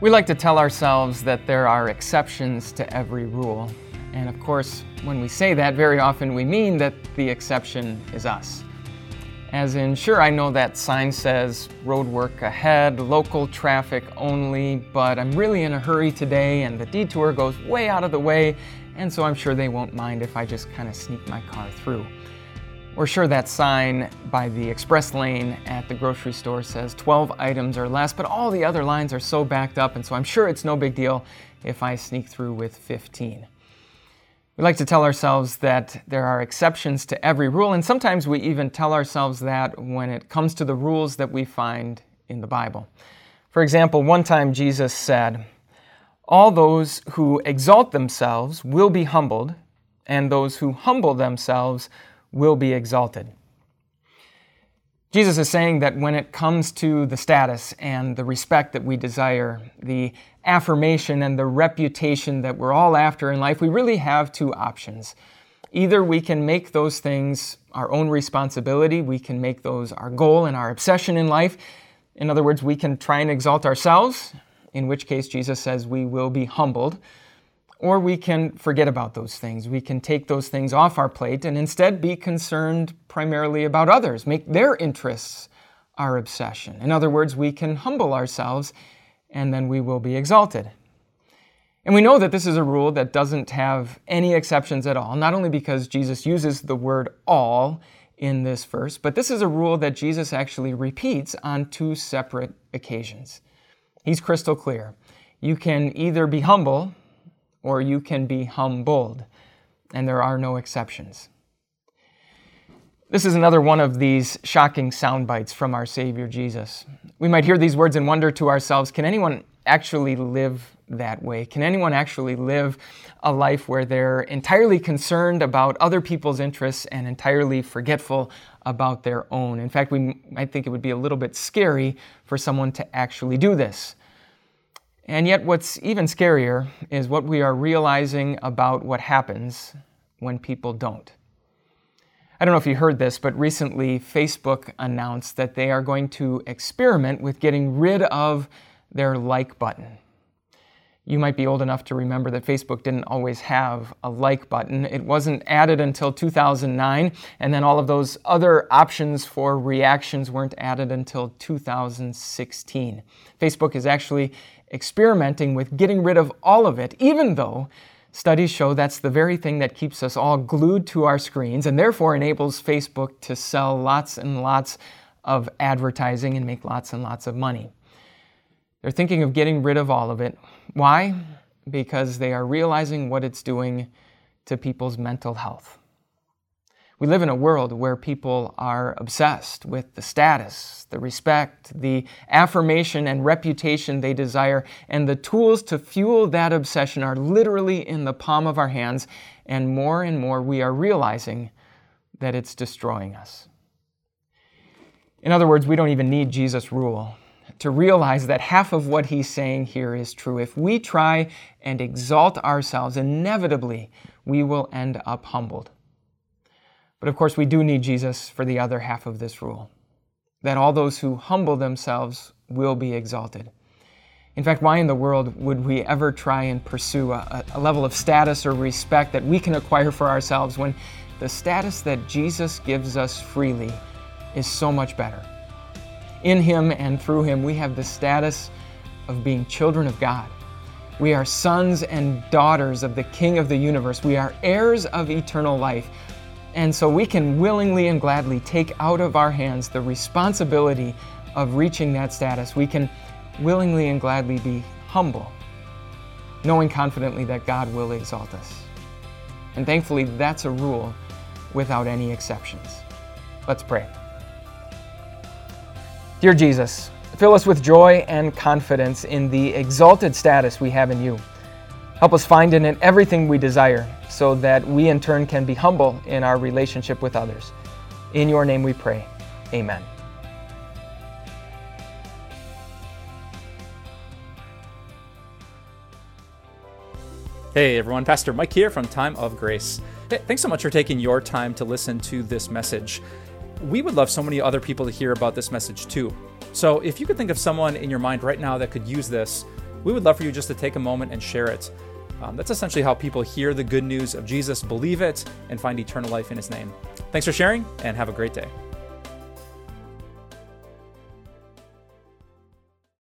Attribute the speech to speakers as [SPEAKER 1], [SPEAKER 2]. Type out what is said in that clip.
[SPEAKER 1] We like to tell ourselves that there are exceptions to every rule. And of course, when we say that, very often we mean that the exception is us. As in, sure, I know that sign says road work ahead, local traffic only, but I'm really in a hurry today and the detour goes way out of the way, and so I'm sure they won't mind if I just kind of sneak my car through. We're sure that sign by the express lane at the grocery store says 12 items or less, but all the other lines are so backed up, and so I'm sure it's no big deal if I sneak through with 15. We like to tell ourselves that there are exceptions to every rule, and sometimes we even tell ourselves that when it comes to the rules that we find in the Bible. For example, one time Jesus said, All those who exalt themselves will be humbled, and those who humble themselves will be exalted. Jesus is saying that when it comes to the status and the respect that we desire, the affirmation and the reputation that we're all after in life, we really have two options. Either we can make those things our own responsibility, we can make those our goal and our obsession in life. In other words, we can try and exalt ourselves, in which case Jesus says we will be humbled. Or we can forget about those things. We can take those things off our plate and instead be concerned primarily about others, make their interests our obsession. In other words, we can humble ourselves and then we will be exalted. And we know that this is a rule that doesn't have any exceptions at all, not only because Jesus uses the word all in this verse, but this is a rule that Jesus actually repeats on two separate occasions. He's crystal clear. You can either be humble or you can be humbled, and there are no exceptions. This is another one of these shocking sound bites from our Savior Jesus. We might hear these words and wonder to ourselves can anyone actually live that way? Can anyone actually live a life where they're entirely concerned about other people's interests and entirely forgetful about their own? In fact, we might think it would be a little bit scary for someone to actually do this. And yet, what's even scarier is what we are realizing about what happens when people don't. I don't know if you heard this, but recently Facebook announced that they are going to experiment with getting rid of their like button. You might be old enough to remember that Facebook didn't always have a like button. It wasn't added until 2009, and then all of those other options for reactions weren't added until 2016. Facebook is actually experimenting with getting rid of all of it, even though studies show that's the very thing that keeps us all glued to our screens and therefore enables Facebook to sell lots and lots of advertising and make lots and lots of money. They're thinking of getting rid of all of it. Why? Because they are realizing what it's doing to people's mental health. We live in a world where people are obsessed with the status, the respect, the affirmation and reputation they desire, and the tools to fuel that obsession are literally in the palm of our hands, and more and more we are realizing that it's destroying us. In other words, we don't even need Jesus' rule to realize that half of what he's saying here is true. If we try and exalt ourselves, inevitably we will end up humbled. But of course, we do need Jesus for the other half of this rule that all those who humble themselves will be exalted. In fact, why in the world would we ever try and pursue a, a, level of status or respect that we can acquire for ourselves when the status that Jesus gives us freely is so much better? In Him and through Him, we have the status of being children of God. We are sons and daughters of the King of the universe. We are heirs of eternal life. And so we can willingly and gladly take out of our hands the responsibility of reaching that status. We can willingly and gladly be humble, knowing confidently that God will exalt us. And thankfully, that's a rule without any exceptions. Let's pray. Dear Jesus, fill us with joy and confidence in the exalted status we have in you. Help us find in it everything we desire so that we in turn can be humble in our relationship with others. In your name we pray. Amen.
[SPEAKER 2] Hey everyone, Pastor Mike here from Time of Grace. Hey, thanks so much for taking your time to listen to this message. We would love so many other people to hear about this message too. So if you could think of someone in your mind right now that could use this, we would love for you just to take a moment and share it. Um, that's essentially how people hear the good news of Jesus, believe it, and find eternal life in his name. Thanks for sharing, and have a great day.